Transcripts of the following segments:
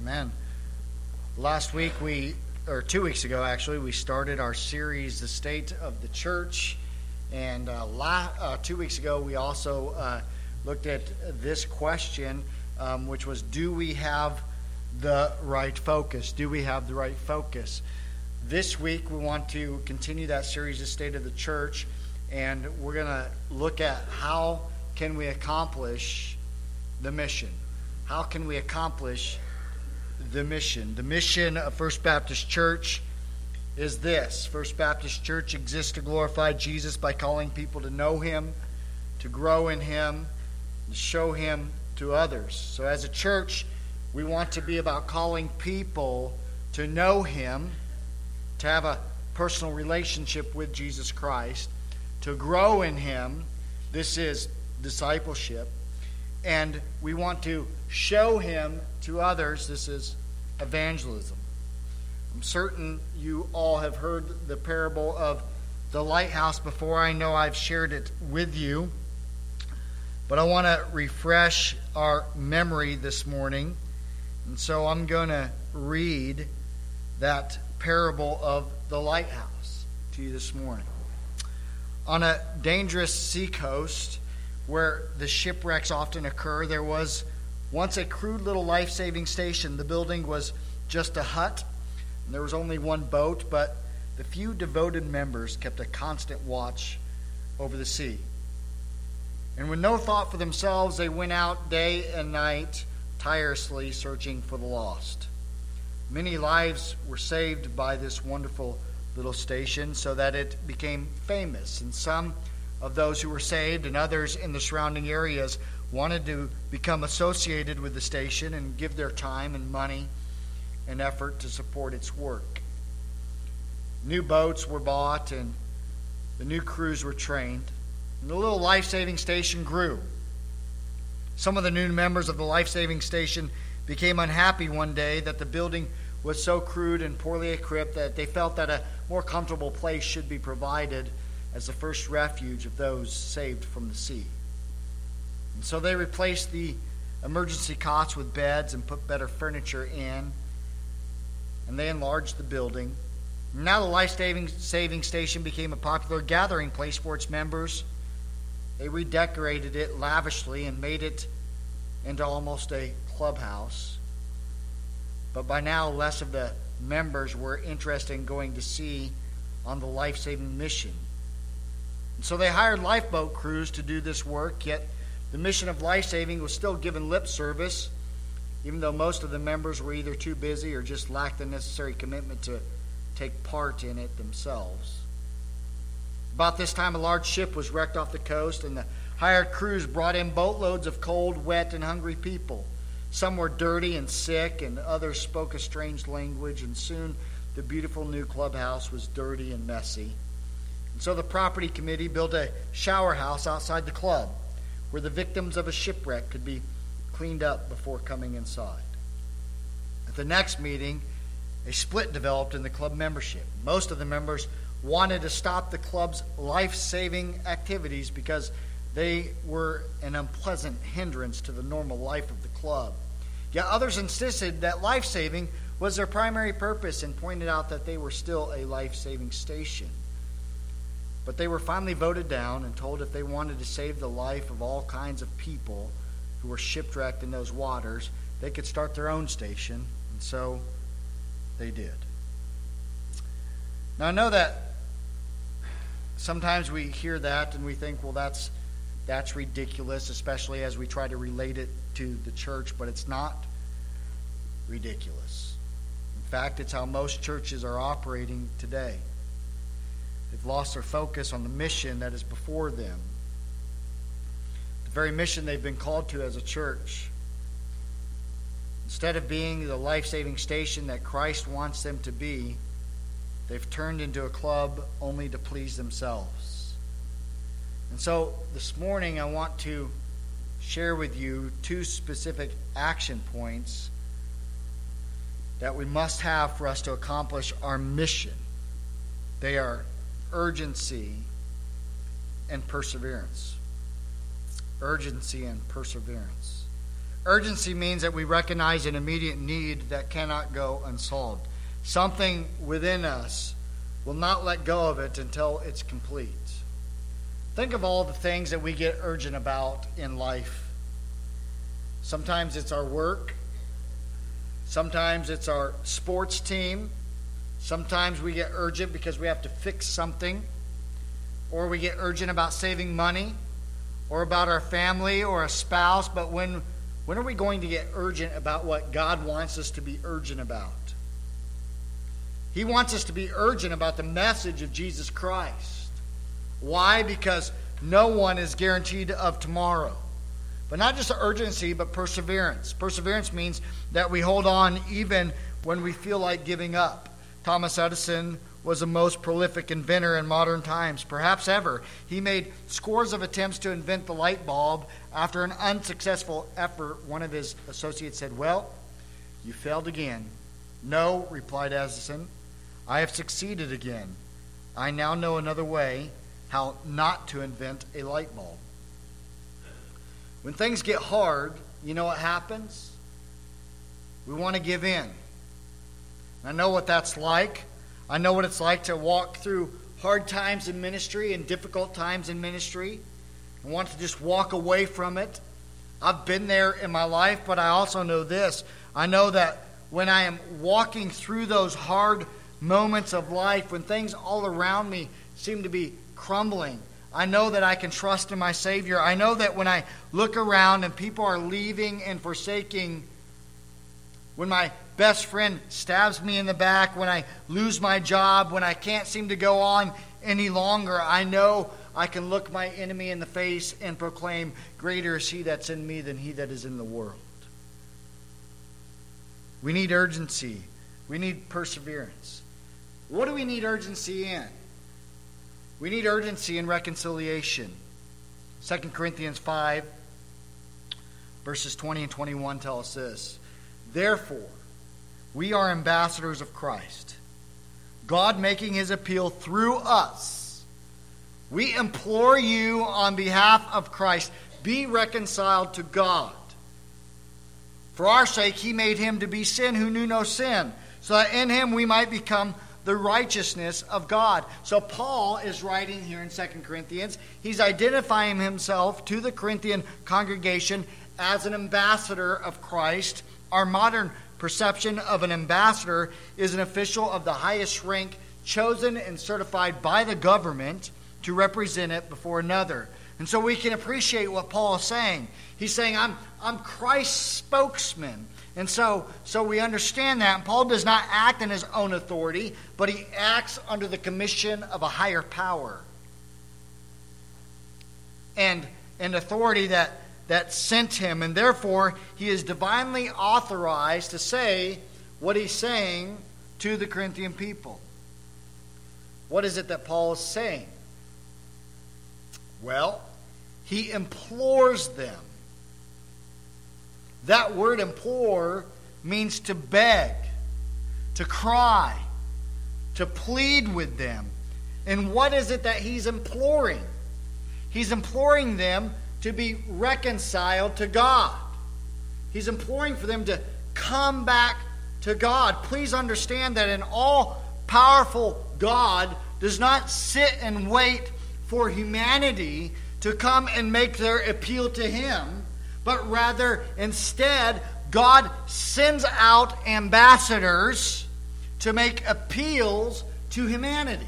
Amen. Last week, we, or two weeks ago actually, we started our series, The State of the Church. And uh, la- uh, two weeks ago, we also uh, looked at this question, um, which was Do we have the right focus? Do we have the right focus? This week, we want to continue that series, The State of the Church, and we're going to look at how can we accomplish the mission. How can we accomplish the mission? The mission of First Baptist Church is this First Baptist Church exists to glorify Jesus by calling people to know Him, to grow in Him, to show Him to others. So, as a church, we want to be about calling people to know Him, to have a personal relationship with Jesus Christ, to grow in Him. This is discipleship. And we want to show Him to others. This is evangelism. I'm certain you all have heard the parable of the lighthouse before. I know I've shared it with you. But I want to refresh our memory this morning. And so I'm going to read that parable of the lighthouse to you this morning. On a dangerous seacoast where the shipwrecks often occur, there was once a crude little life saving station. The building was just a hut, and there was only one boat, but the few devoted members kept a constant watch over the sea. And with no thought for themselves, they went out day and night, tirelessly searching for the lost. Many lives were saved by this wonderful little station so that it became famous, and some of those who were saved and others in the surrounding areas wanted to become associated with the station and give their time and money and effort to support its work. New boats were bought and the new crews were trained. And the little life saving station grew. Some of the new members of the life saving station became unhappy one day that the building was so crude and poorly equipped that they felt that a more comfortable place should be provided as the first refuge of those saved from the sea. And so they replaced the emergency cots with beds and put better furniture in. And they enlarged the building. Now the life saving station became a popular gathering place for its members. They redecorated it lavishly and made it into almost a clubhouse. But by now, less of the members were interested in going to sea on the life saving mission. And so they hired lifeboat crews to do this work, yet the mission of life saving was still given lip service, even though most of the members were either too busy or just lacked the necessary commitment to take part in it themselves. About this time, a large ship was wrecked off the coast, and the hired crews brought in boatloads of cold, wet, and hungry people. Some were dirty and sick, and others spoke a strange language, and soon the beautiful new clubhouse was dirty and messy. And so the property committee built a shower house outside the club where the victims of a shipwreck could be cleaned up before coming inside. At the next meeting, a split developed in the club membership. Most of the members wanted to stop the club's life saving activities because they were an unpleasant hindrance to the normal life of the club. Yet others insisted that life saving was their primary purpose and pointed out that they were still a life saving station. But they were finally voted down and told if they wanted to save the life of all kinds of people who were shipwrecked in those waters, they could start their own station. And so they did. Now, I know that sometimes we hear that and we think, well, that's, that's ridiculous, especially as we try to relate it to the church, but it's not ridiculous. In fact, it's how most churches are operating today. They've lost their focus on the mission that is before them. The very mission they've been called to as a church. Instead of being the life saving station that Christ wants them to be, they've turned into a club only to please themselves. And so this morning I want to share with you two specific action points that we must have for us to accomplish our mission. They are urgency and perseverance. Urgency and perseverance. Urgency means that we recognize an immediate need that cannot go unsolved. Something within us will not let go of it until it's complete. Think of all the things that we get urgent about in life. Sometimes it's our work, sometimes it's our sports team, sometimes we get urgent because we have to fix something, or we get urgent about saving money, or about our family or a spouse. But when, when are we going to get urgent about what God wants us to be urgent about? He wants us to be urgent about the message of Jesus Christ. Why? Because no one is guaranteed of tomorrow. But not just urgency, but perseverance. Perseverance means that we hold on even when we feel like giving up. Thomas Edison was the most prolific inventor in modern times, perhaps ever. He made scores of attempts to invent the light bulb. After an unsuccessful effort, one of his associates said, Well, you failed again. No, replied Edison. I have succeeded again. I now know another way how not to invent a light bulb. When things get hard, you know what happens? We want to give in. I know what that's like. I know what it's like to walk through hard times in ministry and difficult times in ministry. I want to just walk away from it. I've been there in my life, but I also know this. I know that when I am walking through those hard moments of life when things all around me seem to be crumbling. I know that I can trust in my Savior. I know that when I look around and people are leaving and forsaking, when my best friend stabs me in the back, when I lose my job, when I can't seem to go on any longer, I know I can look my enemy in the face and proclaim, Greater is he that's in me than he that is in the world. We need urgency, we need perseverance. What do we need urgency in? We need urgency in reconciliation. 2 Corinthians 5, verses 20 and 21 tell us this. Therefore, we are ambassadors of Christ, God making his appeal through us. We implore you on behalf of Christ, be reconciled to God. For our sake, he made him to be sin who knew no sin, so that in him we might become the righteousness of God. So Paul is writing here in 2 Corinthians. He's identifying himself to the Corinthian congregation as an ambassador of Christ. Our modern perception of an ambassador is an official of the highest rank chosen and certified by the government to represent it before another. And so we can appreciate what Paul is saying. He's saying, I'm, I'm Christ's spokesman. And so, so we understand that. And Paul does not act in his own authority, but he acts under the commission of a higher power. And an authority that, that sent him. And therefore, he is divinely authorized to say what he's saying to the Corinthian people. What is it that Paul is saying? Well, he implores them that word implore means to beg, to cry, to plead with them. And what is it that he's imploring? He's imploring them to be reconciled to God. He's imploring for them to come back to God. Please understand that an all powerful God does not sit and wait for humanity to come and make their appeal to Him but rather instead, God sends out ambassadors to make appeals to humanity.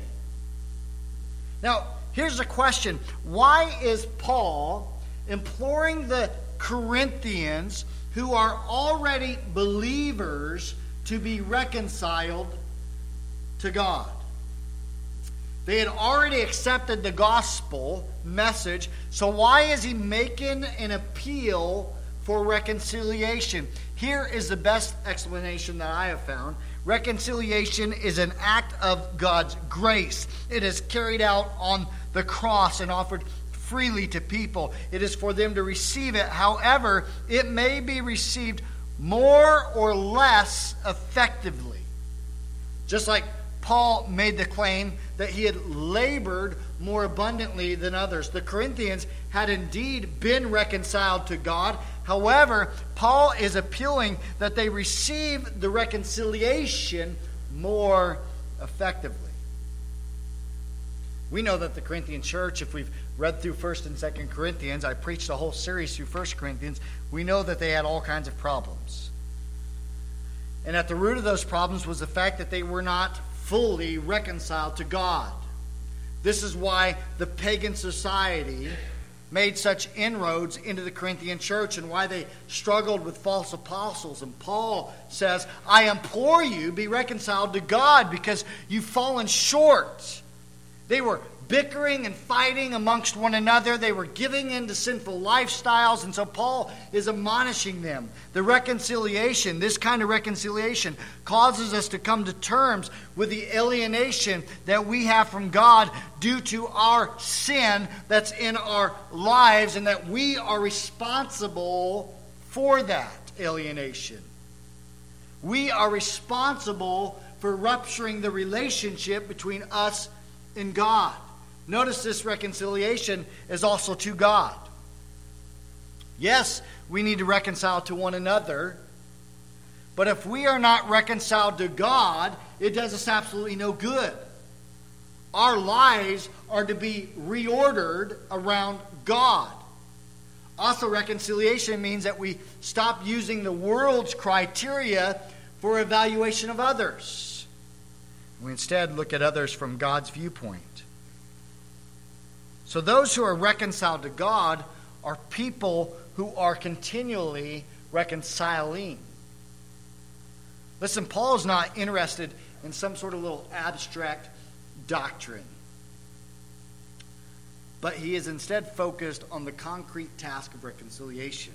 Now, here's a question Why is Paul imploring the Corinthians, who are already believers, to be reconciled to God? They had already accepted the gospel message, so why is he making an appeal for reconciliation? Here is the best explanation that I have found. Reconciliation is an act of God's grace. It is carried out on the cross and offered freely to people. It is for them to receive it. However, it may be received more or less effectively. Just like Paul made the claim that he had labored more abundantly than others. The Corinthians had indeed been reconciled to God, However, Paul is appealing that they receive the reconciliation more effectively. We know that the Corinthian church, if we've read through 1st and 2nd Corinthians, I preached a whole series through 1st Corinthians, we know that they had all kinds of problems. And at the root of those problems was the fact that they were not fully reconciled to God. This is why the pagan society made such inroads into the Corinthian church and why they struggled with false apostles. And Paul says, I implore you, be reconciled to God because you've fallen short. They were bickering and fighting amongst one another. They were giving in to sinful lifestyles. And so Paul is admonishing them. The reconciliation, this kind of reconciliation, causes us to come to terms with the alienation that we have from God due to our sin that's in our lives and that we are responsible for that alienation. We are responsible for rupturing the relationship between us and God. Notice this reconciliation is also to God. Yes, we need to reconcile to one another, but if we are not reconciled to God, it does us absolutely no good. Our lives are to be reordered around God. Also, reconciliation means that we stop using the world's criteria for evaluation of others. We instead look at others from God's viewpoint. So those who are reconciled to God are people who are continually reconciling. Listen, Paul is not interested in some sort of little abstract doctrine, but he is instead focused on the concrete task of reconciliation.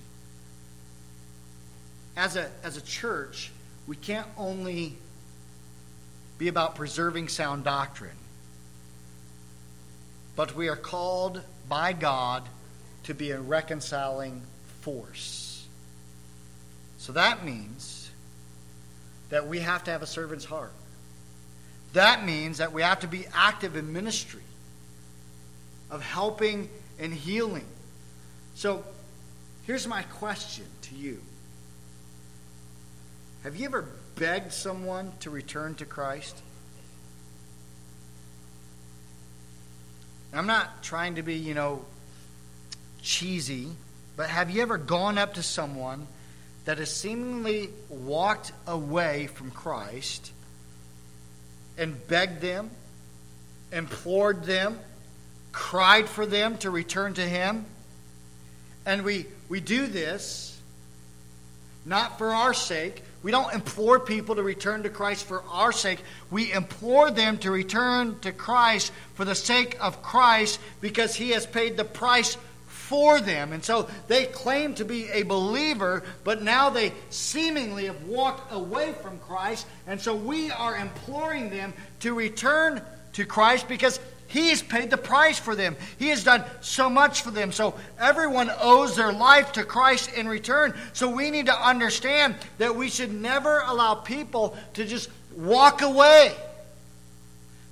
As a, as a church, we can't only be about preserving sound doctrine. But we are called by God to be a reconciling force. So that means that we have to have a servant's heart. That means that we have to be active in ministry, of helping and healing. So here's my question to you Have you ever begged someone to return to Christ? I'm not trying to be, you know, cheesy, but have you ever gone up to someone that has seemingly walked away from Christ and begged them, implored them, cried for them to return to Him? And we, we do this not for our sake, we don't implore people to return to Christ for our sake. We implore them to return to Christ for the sake of Christ because he has paid the price for them. And so they claim to be a believer, but now they seemingly have walked away from Christ. And so we are imploring them to return to Christ because he has paid the price for them. He has done so much for them. So everyone owes their life to Christ in return. So we need to understand that we should never allow people to just walk away.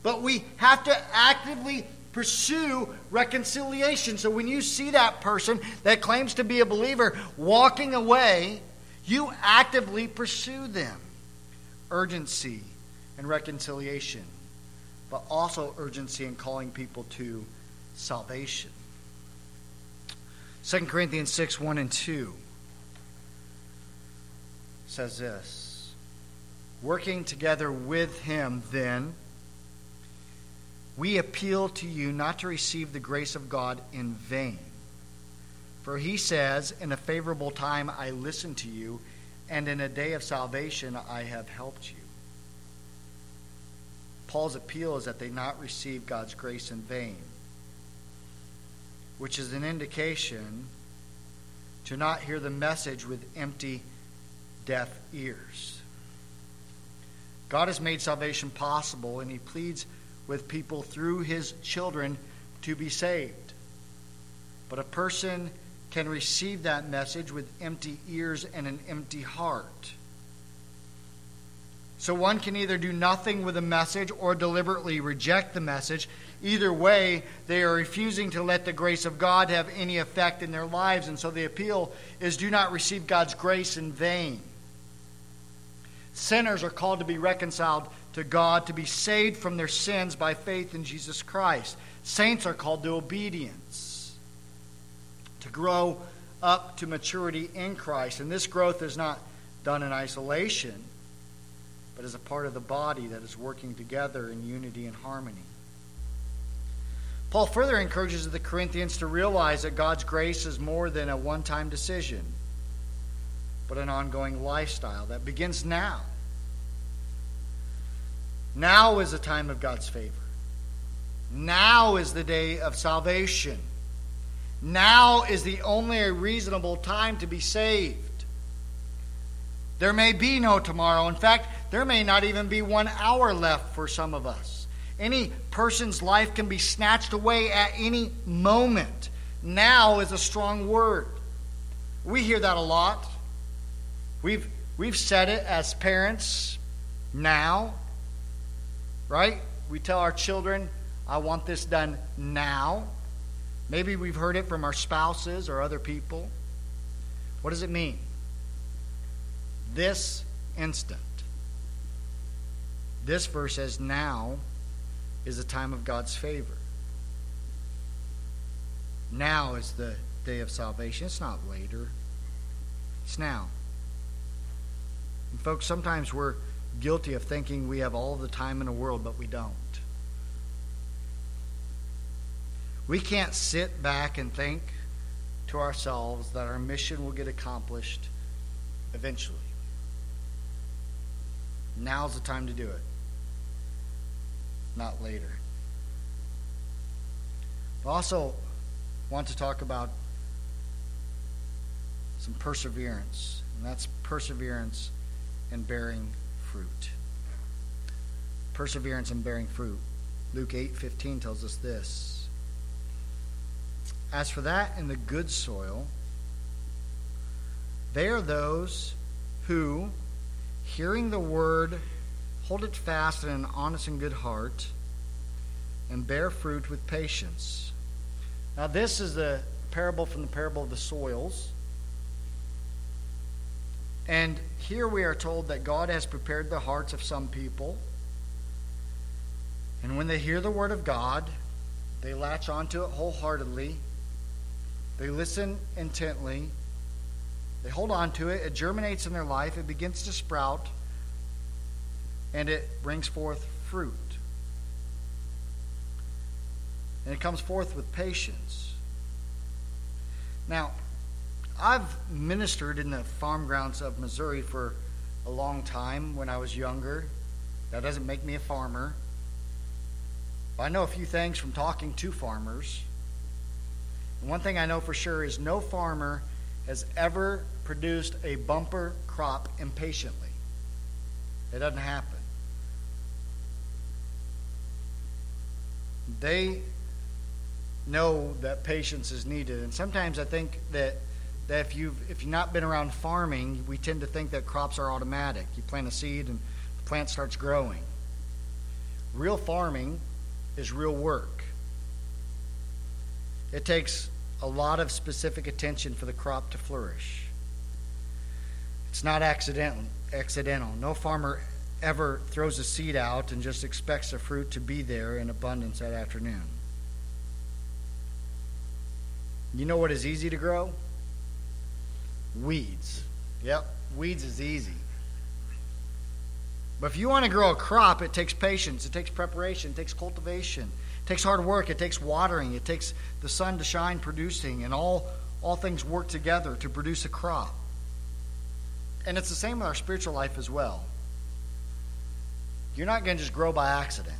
But we have to actively pursue reconciliation. So when you see that person that claims to be a believer walking away, you actively pursue them. Urgency and reconciliation but also urgency in calling people to salvation. 2 Corinthians 6 1 and 2 says this Working together with him, then, we appeal to you not to receive the grace of God in vain. For he says, In a favorable time I listened to you, and in a day of salvation I have helped you. Paul's appeal is that they not receive God's grace in vain, which is an indication to not hear the message with empty, deaf ears. God has made salvation possible, and he pleads with people through his children to be saved. But a person can receive that message with empty ears and an empty heart. So one can either do nothing with a message or deliberately reject the message Either way, they are refusing to let the grace of God have any effect in their lives. And so the appeal is do not receive God's grace in vain. Sinners are called to be reconciled to God, to be saved from their sins by faith in Jesus Christ. Saints are called to obedience, to grow up to maturity in Christ. And this growth is not done in isolation, but as a part of the body that is working together in unity and harmony. Paul further encourages the Corinthians to realize that God's grace is more than a one time decision but an ongoing lifestyle that begins now. Now is the time of God's favor. Now is the day of salvation. Now is the only reasonable time to be saved. There may be no tomorrow. In fact, there may not even be one hour left for some of us. Any person's life can be snatched away at any moment. Now is a strong word. We hear that a lot. We've, we've said it as parents now, right? We tell our children, I want this done now. Maybe we've heard it from our spouses or other people. What does it mean? This instant. This verse says, Now is the time of God's favor. Now is the day of salvation. It's not later, it's now. And folks, sometimes we're guilty of thinking we have all the time in the world, but we don't. We can't sit back and think to ourselves that our mission will get accomplished eventually. Now's the time to do it, not later. I also want to talk about some perseverance, and that's perseverance and bearing fruit. Perseverance and bearing fruit. Luke 8:15 tells us this. As for that in the good soil, they are those who, hearing the word, hold it fast in an honest and good heart, and bear fruit with patience. Now, this is the parable from the parable of the soils. And here we are told that God has prepared the hearts of some people. And when they hear the word of God, they latch onto it wholeheartedly. They listen intently. They hold on to it. It germinates in their life. It begins to sprout. And it brings forth fruit. And it comes forth with patience. Now, I've ministered in the farm grounds of Missouri for a long time when I was younger. That doesn't make me a farmer. But I know a few things from talking to farmers. And one thing I know for sure is no farmer has ever produced a bumper crop impatiently. It doesn't happen. They know that patience is needed. And sometimes I think that that if you've if you've not been around farming, we tend to think that crops are automatic. You plant a seed and the plant starts growing. Real farming is real work. It takes a lot of specific attention for the crop to flourish. It's not accidental. Accidental. No farmer ever throws a seed out and just expects the fruit to be there in abundance that afternoon. You know what is easy to grow? Weeds. Yep, weeds is easy. But if you want to grow a crop, it takes patience, it takes preparation, it takes cultivation, it takes hard work, it takes watering, it takes the sun to shine producing, and all, all things work together to produce a crop. And it's the same with our spiritual life as well. You're not going to just grow by accident.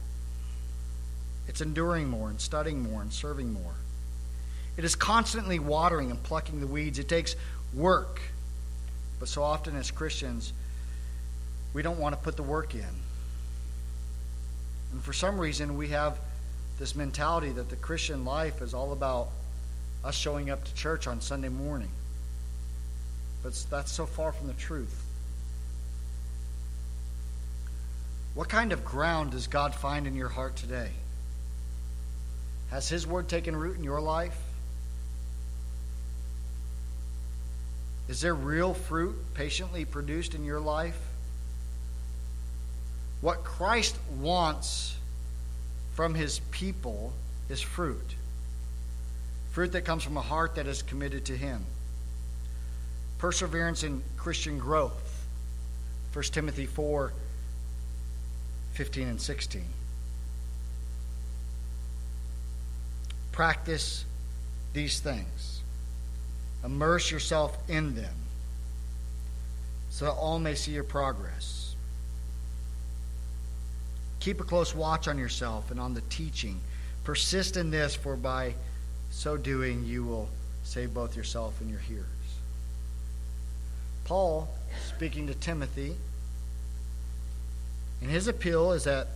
It's enduring more and studying more and serving more. It is constantly watering and plucking the weeds. It takes work. But so often as Christians, we don't want to put the work in. And for some reason, we have this mentality that the Christian life is all about us showing up to church on Sunday morning. But that's so far from the truth. What kind of ground does God find in your heart today? Has His Word taken root in your life? Is there real fruit patiently produced in your life? What Christ wants from His people is fruit. Fruit that comes from a heart that is committed to Him. Perseverance in Christian growth. 1 Timothy 4 15 and 16. Practice these things. Immerse yourself in them so that all may see your progress. Keep a close watch on yourself and on the teaching. Persist in this, for by so doing you will save both yourself and your hearers. Paul, speaking to Timothy, and his appeal is that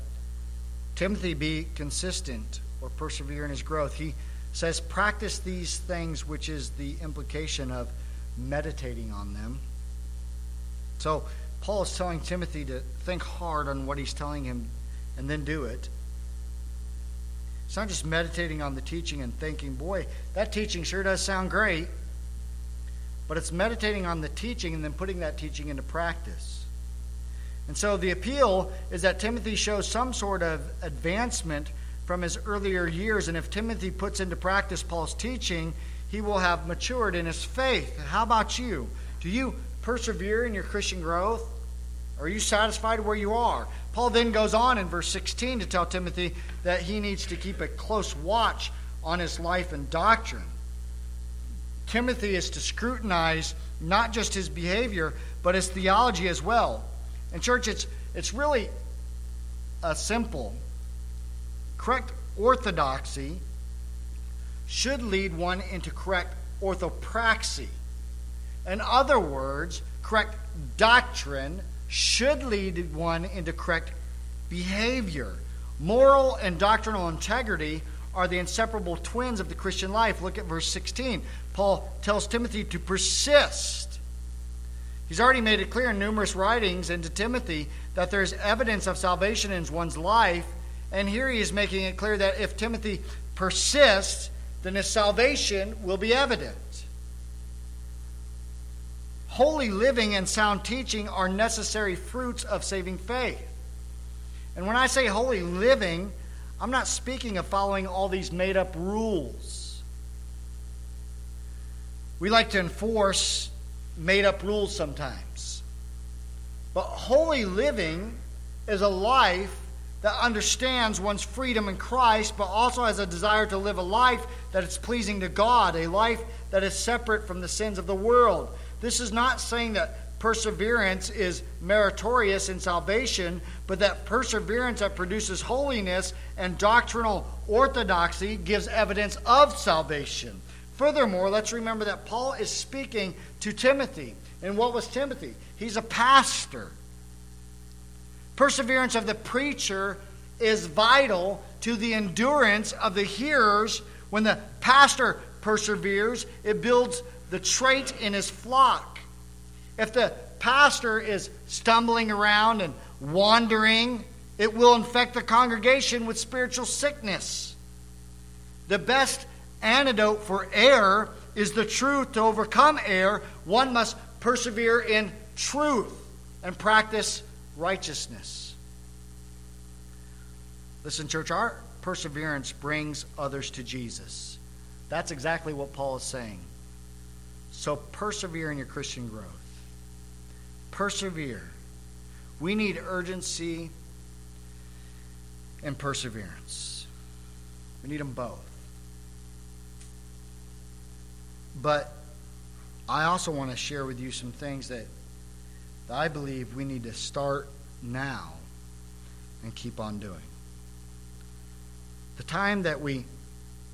Timothy be consistent or persevere in his growth. He says, practice these things, which is the implication of meditating on them. So, Paul is telling Timothy to think hard on what he's telling him and then do it. It's not just meditating on the teaching and thinking, boy, that teaching sure does sound great. But it's meditating on the teaching and then putting that teaching into practice. And so the appeal is that Timothy shows some sort of advancement from his earlier years. And if Timothy puts into practice Paul's teaching, he will have matured in his faith. How about you? Do you persevere in your Christian growth? Are you satisfied where you are? Paul then goes on in verse 16 to tell Timothy that he needs to keep a close watch on his life and doctrine. Timothy is to scrutinize not just his behavior, but his theology as well. And, church, it's, it's really a simple Correct orthodoxy should lead one into correct orthopraxy. In other words, correct doctrine should lead one into correct behavior. Moral and doctrinal integrity are the inseparable twins of the Christian life. Look at verse 16. Paul tells Timothy to persist. He's already made it clear in numerous writings and to Timothy that there's evidence of salvation in one's life and here he is making it clear that if Timothy persists, then his salvation will be evident. Holy living and sound teaching are necessary fruits of saving faith. And when I say holy living, I'm not speaking of following all these made up rules. We like to enforce made up rules sometimes. But holy living is a life that understands one's freedom in Christ, but also has a desire to live a life that is pleasing to God, a life that is separate from the sins of the world. This is not saying that perseverance is meritorious in salvation, but that perseverance that produces holiness and doctrinal orthodoxy gives evidence of salvation. Furthermore, let's remember that Paul is speaking to Timothy. And what was Timothy? He's a pastor. Perseverance of the preacher is vital to the endurance of the hearers. When the pastor perseveres, it builds the trait in his flock. If the pastor is stumbling around and wandering, it will infect the congregation with spiritual sickness. The best antidote for error is the truth. To overcome error, one must persevere in truth and practice righteousness. Listen, church, our perseverance brings others to Jesus. That's exactly what Paul is saying. So persevere in your Christian growth. Persevere. We need urgency and perseverance. We need them both. But I also want to share with you some things that that I believe we need to start now and keep on doing. The time that we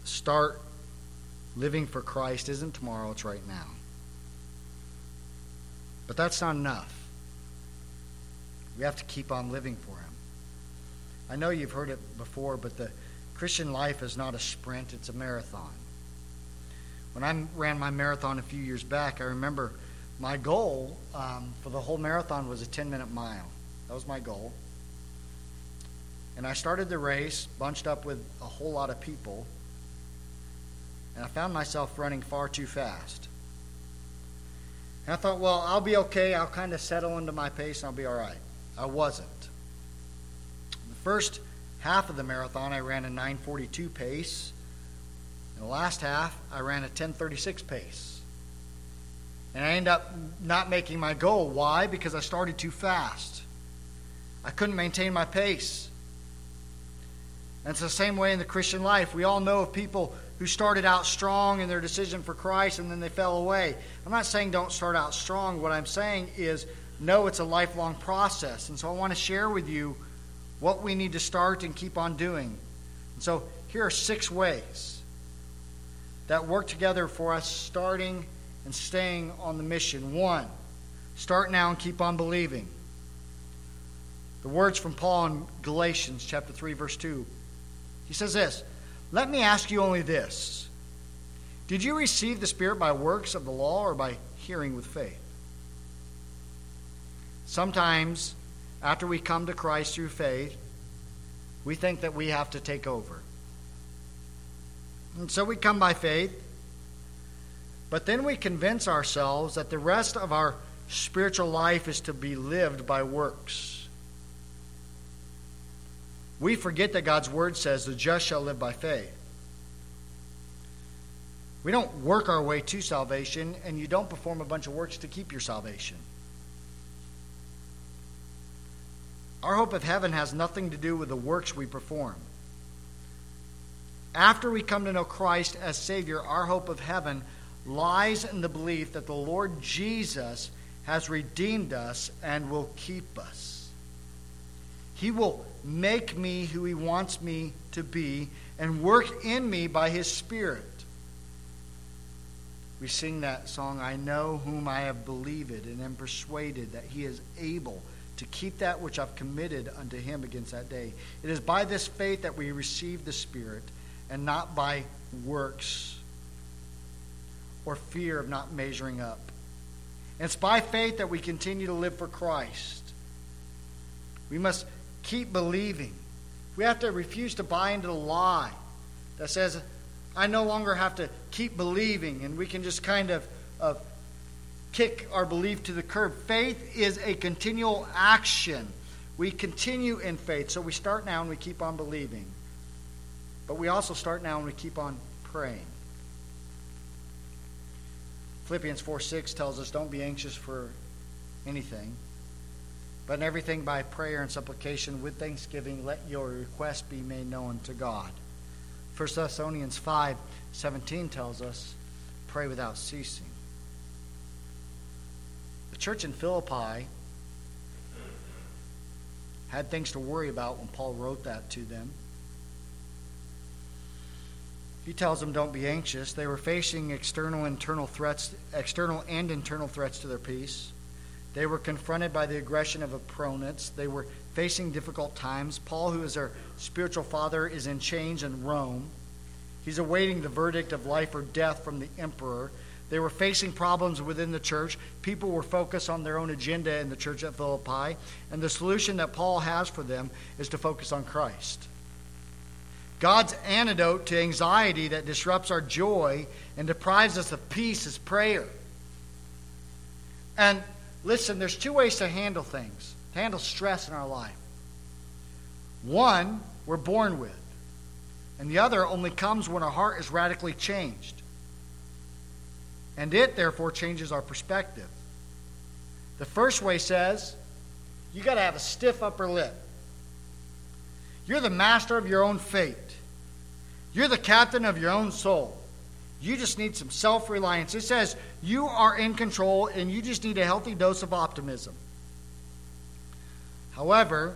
start living for Christ isn't tomorrow, it's right now. But that's not enough. We have to keep on living for Him. I know you've heard it before, but the Christian life is not a sprint, it's a marathon. When I ran my marathon a few years back, I remember my goal um, for the whole marathon was a 10 minute mile. That was my goal. And I started the race bunched up with a whole lot of people. and I found myself running far too fast. And I thought, well, I'll be okay. I'll kind of settle into my pace and I'll be all right. I wasn't. The first half of the marathon, I ran a 942 pace. In the last half, I ran a 1036 pace. And I ended up not making my goal. Why? Because I started too fast. I couldn't maintain my pace. And it's the same way in the Christian life. We all know of people who started out strong in their decision for Christ and then they fell away. I'm not saying don't start out strong. What I'm saying is no, it's a lifelong process. And so I want to share with you what we need to start and keep on doing. And so here are six ways that work together for us starting and staying on the mission. One, start now and keep on believing. The words from Paul in Galatians chapter 3 verse 2. He says this, "Let me ask you only this. Did you receive the spirit by works of the law or by hearing with faith?" Sometimes after we come to Christ through faith, we think that we have to take over. And so we come by faith, but then we convince ourselves that the rest of our spiritual life is to be lived by works. We forget that God's word says the just shall live by faith. We don't work our way to salvation, and you don't perform a bunch of works to keep your salvation. Our hope of heaven has nothing to do with the works we perform. After we come to know Christ as Savior, our hope of heaven lies in the belief that the Lord Jesus has redeemed us and will keep us. He will make me who He wants me to be and work in me by His Spirit. We sing that song, I know whom I have believed and am persuaded that He is able to keep that which I've committed unto him against that day. It is by this faith that we receive the Spirit and not by works or fear of not measuring up. It's by faith that we continue to live for Christ. We must keep believing. We have to refuse to buy into the lie that says, I no longer have to keep believing, and we can just kind of, of kick our belief to the curb. Faith is a continual action. We continue in faith. So we start now and we keep on believing. But we also start now and we keep on praying. Philippians 4 6 tells us, Don't be anxious for anything, but in everything by prayer and supplication with thanksgiving, let your request be made known to God. 1 Thessalonians 5 17 tells us, Pray without ceasing. The church in Philippi had things to worry about when Paul wrote that to them. He tells them, don't be anxious. They were facing external internal threats, external and internal threats to their peace. They were confronted by the aggression of opponents. They were facing difficult times. Paul, who is their spiritual father, is in chains in Rome. He's awaiting the verdict of life or death from the emperor. They were facing problems within the church. People were focused on their own agenda in the church at Philippi. And the solution that Paul has for them is to focus on Christ. God's antidote to anxiety that disrupts our joy and deprives us of peace is prayer. And listen, there's two ways to handle things, to handle stress in our life. One, we're born with, and the other only comes when our heart is radically changed. And it, therefore, changes our perspective. The first way says you got to have a stiff upper lip. You're the master of your own fate, you're the captain of your own soul. You just need some self reliance. It says you are in control and you just need a healthy dose of optimism. However,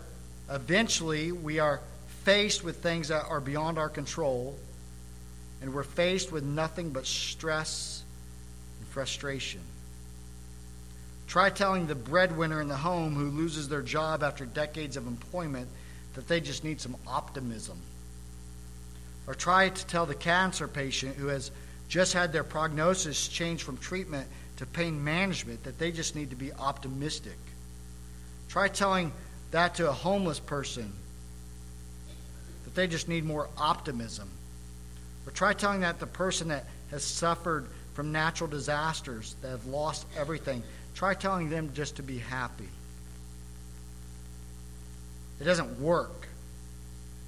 eventually we are faced with things that are beyond our control, and we're faced with nothing but stress and frustration. Try telling the breadwinner in the home who loses their job after decades of employment that they just need some optimism. Or try to tell the cancer patient who has just had their prognosis changed from treatment to pain management that they just need to be optimistic. Try telling that to a homeless person that they just need more optimism. Or try telling that the person that has suffered from natural disasters, that have lost everything, try telling them just to be happy. It doesn't work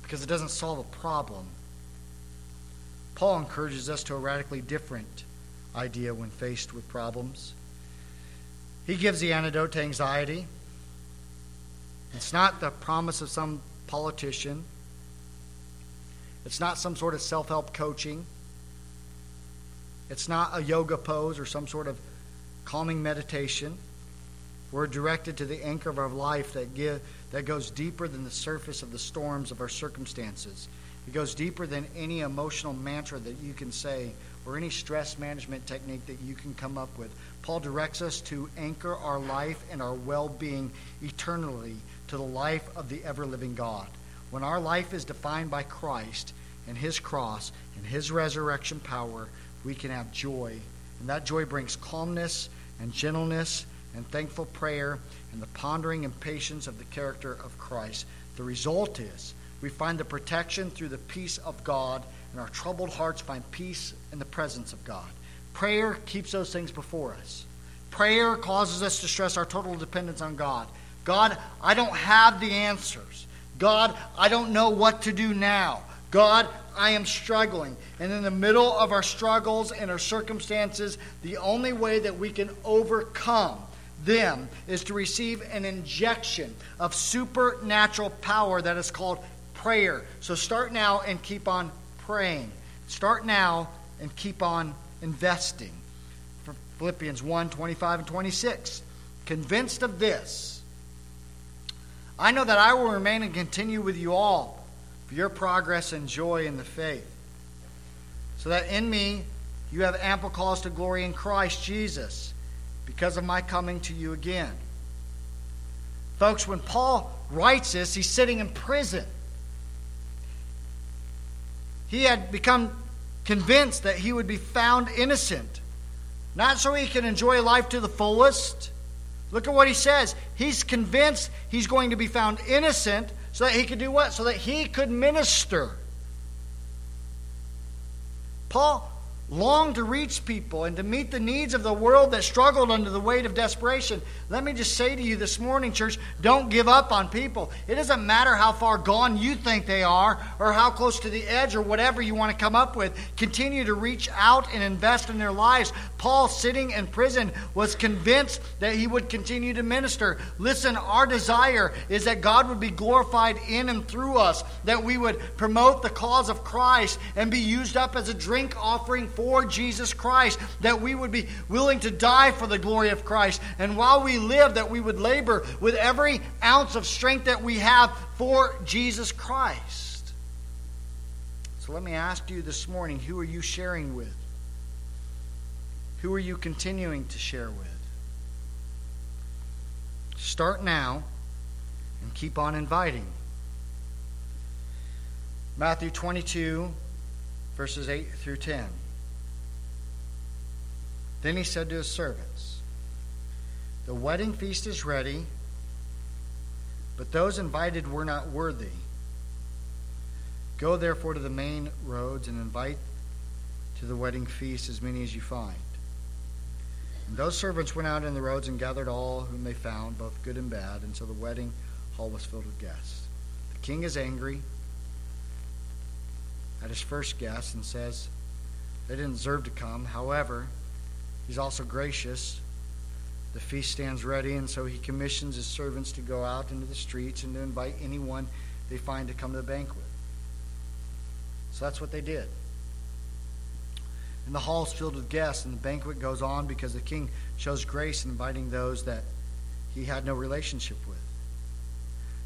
because it doesn't solve a problem. Paul encourages us to a radically different idea when faced with problems. He gives the antidote to anxiety. It's not the promise of some politician. It's not some sort of self help coaching. It's not a yoga pose or some sort of calming meditation. We're directed to the anchor of our life that, give, that goes deeper than the surface of the storms of our circumstances. It goes deeper than any emotional mantra that you can say or any stress management technique that you can come up with. Paul directs us to anchor our life and our well being eternally to the life of the ever living God. When our life is defined by Christ and His cross and His resurrection power, we can have joy. And that joy brings calmness and gentleness and thankful prayer and the pondering and patience of the character of Christ. The result is we find the protection through the peace of God, and our troubled hearts find peace in the presence of God. Prayer keeps those things before us. Prayer causes us to stress our total dependence on God. God, I don't have the answers. God, I don't know what to do now. God, I am struggling. And in the middle of our struggles and our circumstances, the only way that we can overcome them is to receive an injection of supernatural power that is called prayer. So start now and keep on praying. Start now and keep on investing. Philippians 1 25 and 26. Convinced of this, I know that I will remain and continue with you all for your progress and joy in the faith, so that in me you have ample cause to glory in Christ Jesus because of my coming to you again. Folks, when Paul writes this, he's sitting in prison. He had become convinced that he would be found innocent, not so he can enjoy life to the fullest. Look at what he says. He's convinced he's going to be found innocent so that he could do what? So that he could minister. Paul longed to reach people and to meet the needs of the world that struggled under the weight of desperation. Let me just say to you this morning, church, don't give up on people. It doesn't matter how far gone you think they are or how close to the edge or whatever you want to come up with. Continue to reach out and invest in their lives. Paul, sitting in prison, was convinced that he would continue to minister. Listen, our desire is that God would be glorified in and through us, that we would promote the cause of Christ and be used up as a drink offering for for Jesus Christ, that we would be willing to die for the glory of Christ. And while we live, that we would labor with every ounce of strength that we have for Jesus Christ. So let me ask you this morning who are you sharing with? Who are you continuing to share with? Start now and keep on inviting. Matthew 22, verses 8 through 10. Then he said to his servants, The wedding feast is ready, but those invited were not worthy. Go therefore to the main roads and invite to the wedding feast as many as you find. And those servants went out in the roads and gathered all whom they found, both good and bad, and so the wedding hall was filled with guests. The king is angry at his first guests and says they didn't deserve to come. However, He's also gracious. The feast stands ready, and so he commissions his servants to go out into the streets and to invite anyone they find to come to the banquet. So that's what they did. And the hall is filled with guests, and the banquet goes on because the king shows grace in inviting those that he had no relationship with.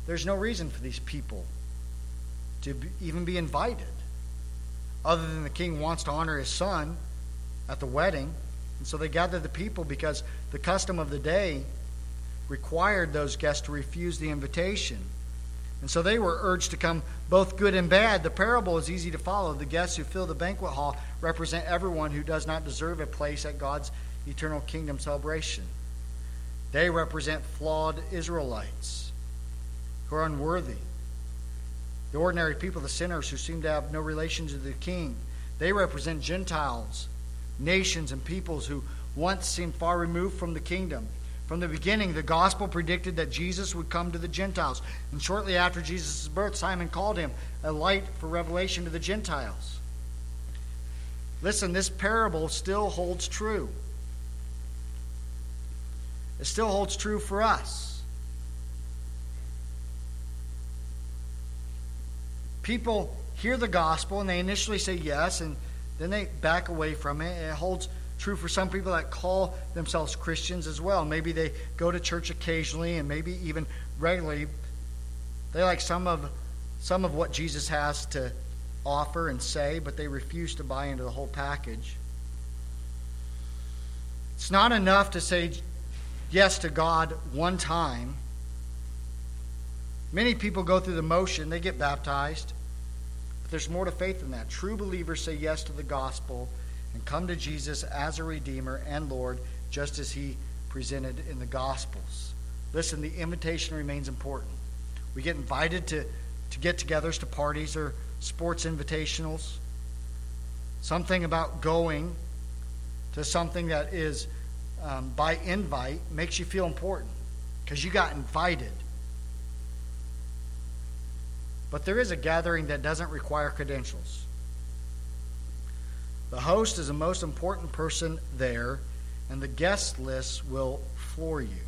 There's no reason for these people to be, even be invited, other than the king wants to honor his son at the wedding. And so they gathered the people because the custom of the day required those guests to refuse the invitation. And so they were urged to come both good and bad. The parable is easy to follow. The guests who fill the banquet hall represent everyone who does not deserve a place at God's eternal kingdom celebration. They represent flawed Israelites who are unworthy. The ordinary people, the sinners who seem to have no relation to the king. They represent Gentiles, nations, and peoples who once seemed far removed from the kingdom. From the beginning, the gospel predicted that Jesus would come to the Gentiles. And shortly after Jesus' birth, Simon called him a light for revelation to the Gentiles. Listen, this parable still holds true. It still holds true for us. People hear the gospel and they initially say yes, and then they back away from it. It holds true for some people that call themselves Christians as well. Maybe they go to church occasionally and maybe even regularly. They like some of some of what Jesus has to offer and say, but they refuse to buy into the whole package. It's not enough to say yes to God one time. Many people go through the motion, they get baptized, there's more to faith than that. True believers say yes to the gospel and come to Jesus as a Redeemer and Lord, just as He presented in the Gospels. Listen, the invitation remains important. We get invited to, to get togethers, to parties, or sports invitationals. Something about going to something that is um, by invite makes you feel important because you got invited. But there is a gathering that doesn't require credentials. The host is the most important person there, and the guest list will floor you.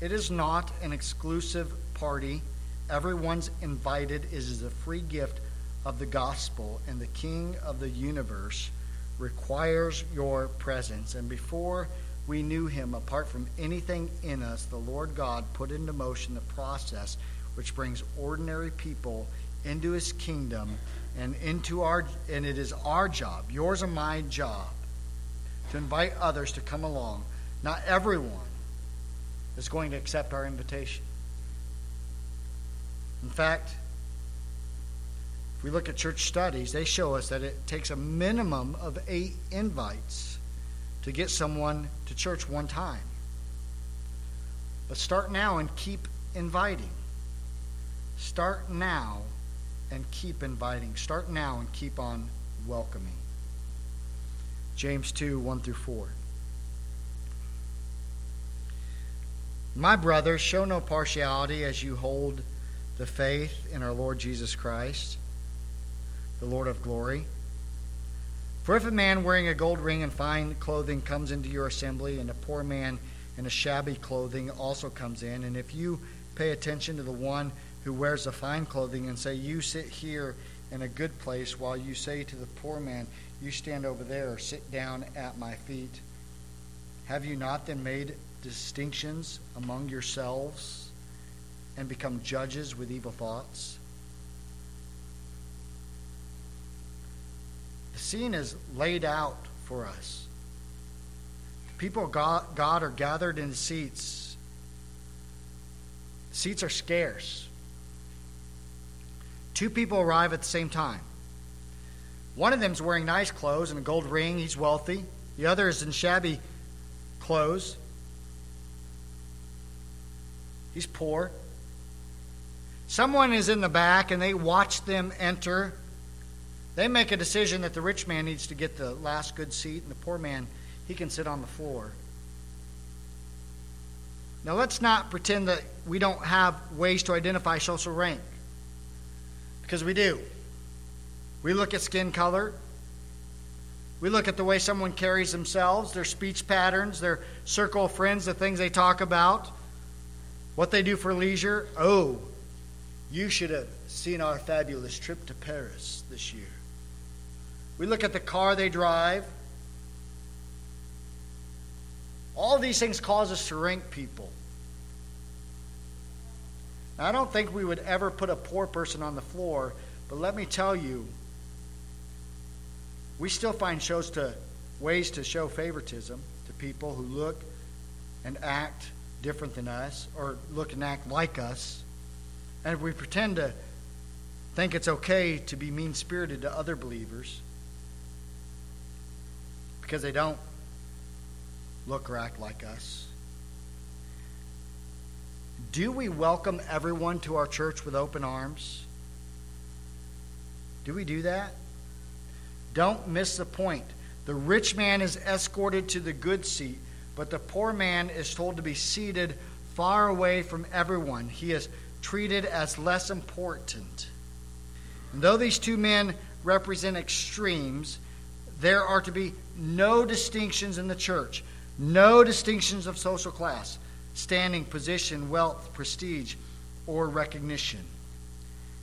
It is not an exclusive party. Everyone's invited. It is a free gift of the gospel, and the King of the universe requires your presence. And before we knew him, apart from anything in us, the Lord God put into motion the process which brings ordinary people into his kingdom and into our and it is our job, yours and my job, to invite others to come along. Not everyone is going to accept our invitation. In fact, if we look at church studies, they show us that it takes a minimum of eight invites to get someone to church one time. But start now and keep inviting. Start now and keep inviting. Start now and keep on welcoming. James 2 1 through 4. My brothers, show no partiality as you hold the faith in our Lord Jesus Christ, the Lord of glory. For if a man wearing a gold ring and fine clothing comes into your assembly, and a poor man in a shabby clothing also comes in, and if you pay attention to the one who wears the fine clothing and say, You sit here in a good place, while you say to the poor man, You stand over there, sit down at my feet. Have you not then made distinctions among yourselves and become judges with evil thoughts? The scene is laid out for us. People of God, God are gathered in seats. Seats are scarce. Two people arrive at the same time. One of them is wearing nice clothes and a gold ring. He's wealthy. The other is in shabby clothes. He's poor. Someone is in the back and they watch them enter. They make a decision that the rich man needs to get the last good seat and the poor man, he can sit on the floor. Now, let's not pretend that we don't have ways to identify social rank. Because we do. We look at skin color. We look at the way someone carries themselves, their speech patterns, their circle of friends, the things they talk about, what they do for leisure. Oh, you should have seen our fabulous trip to Paris this year. We look at the car they drive. All these things cause us to rank people. I don't think we would ever put a poor person on the floor, but let me tell you, we still find shows to ways to show favoritism to people who look and act different than us or look and act like us. And if we pretend to think it's okay to be mean spirited to other believers because they don't look or act like us, do we welcome everyone to our church with open arms? Do we do that? Don't miss the point. The rich man is escorted to the good seat, but the poor man is told to be seated far away from everyone. He is treated as less important. And though these two men represent extremes, there are to be no distinctions in the church, no distinctions of social class, standing, position, wealth, prestige, or recognition.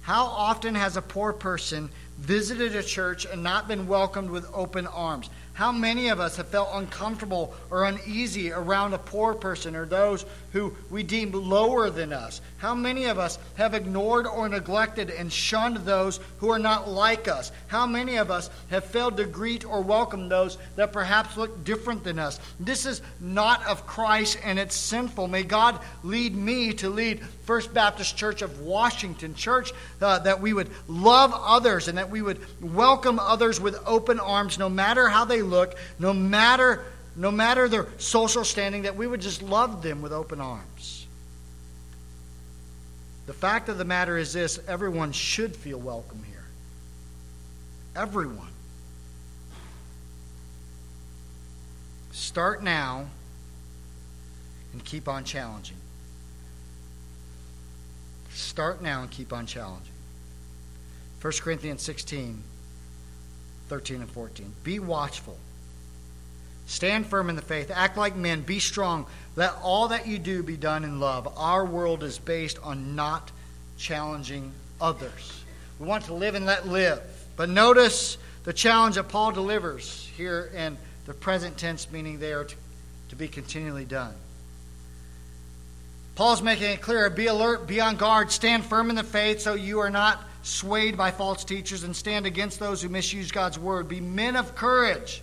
How often has a poor person visited a church and not been welcomed with open arms? How many of us have felt uncomfortable or uneasy around a poor person or those who we deem lower than us? How many of us have ignored or neglected and shunned those who are not like us? How many of us have failed to greet or welcome those that perhaps look different than us? This is not of Christ and it's sinful. May God lead me to lead First Baptist Church of Washington Church uh, that we would love others and that we would welcome others with open arms no matter how they look, no matter, no matter their social standing, that we would just love them with open arms. The fact of the matter is this everyone should feel welcome here. Everyone. Start now and keep on challenging. Start now and keep on challenging. 1 Corinthians 16 13 and 14. Be watchful. Stand firm in the faith. Act like men. Be strong. Let all that you do be done in love. Our world is based on not challenging others. We want to live and let live. But notice the challenge that Paul delivers here in the present tense, meaning they are to, to be continually done. Paul's making it clear be alert, be on guard, stand firm in the faith so you are not swayed by false teachers and stand against those who misuse God's word. Be men of courage.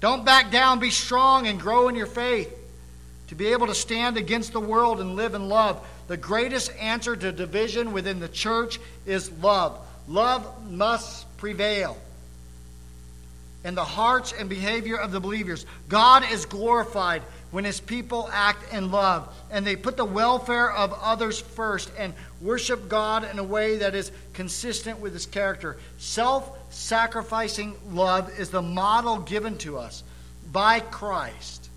Don't back down. Be strong and grow in your faith. To be able to stand against the world and live in love. The greatest answer to division within the church is love. Love must prevail in the hearts and behavior of the believers. God is glorified when his people act in love and they put the welfare of others first and worship God in a way that is consistent with his character. Self sacrificing love is the model given to us by Christ.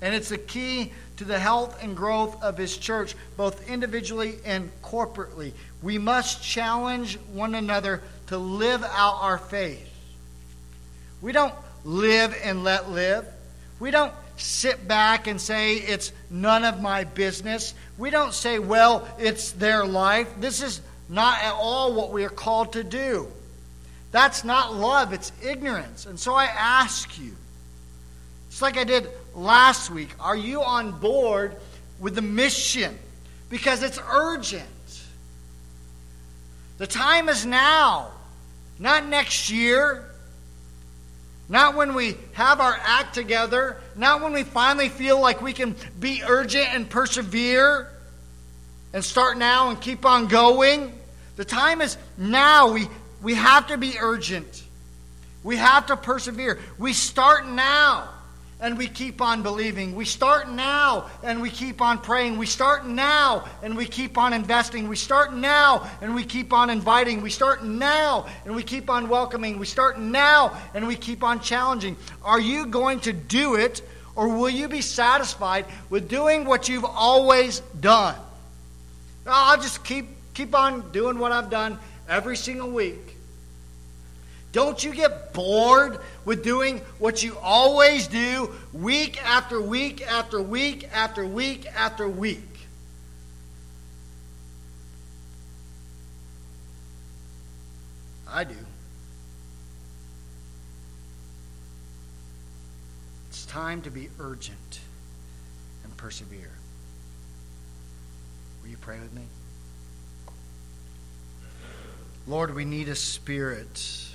And it's the key to the health and growth of his church, both individually and corporately. We must challenge one another to live out our faith. We don't live and let live. We don't sit back and say it's none of my business. We don't say, well, it's their life. This is not at all what we are called to do. That's not love, it's ignorance. And so I ask you, it's like I did last week, are you on board with the mission? Because it's urgent. The time is now, not next year, not when we have our act together, not when we finally feel like we can be urgent and persevere and start now and keep on going. The time is now. We, we have to be urgent. We have to persevere. We start now and we keep on believing. We start now and we keep on praying. We start now and we keep on investing. We start now and we keep on inviting. We start now and we keep on welcoming. We start now and we keep on challenging. Are you going to do it or will you be satisfied with doing what you've always done? I'll just keep keep on doing what I've done every single week. Don't you get bored with doing what you always do week after week after week after week after week? I do. It's time to be urgent and persevere. Will you pray with me? Lord, we need a spirit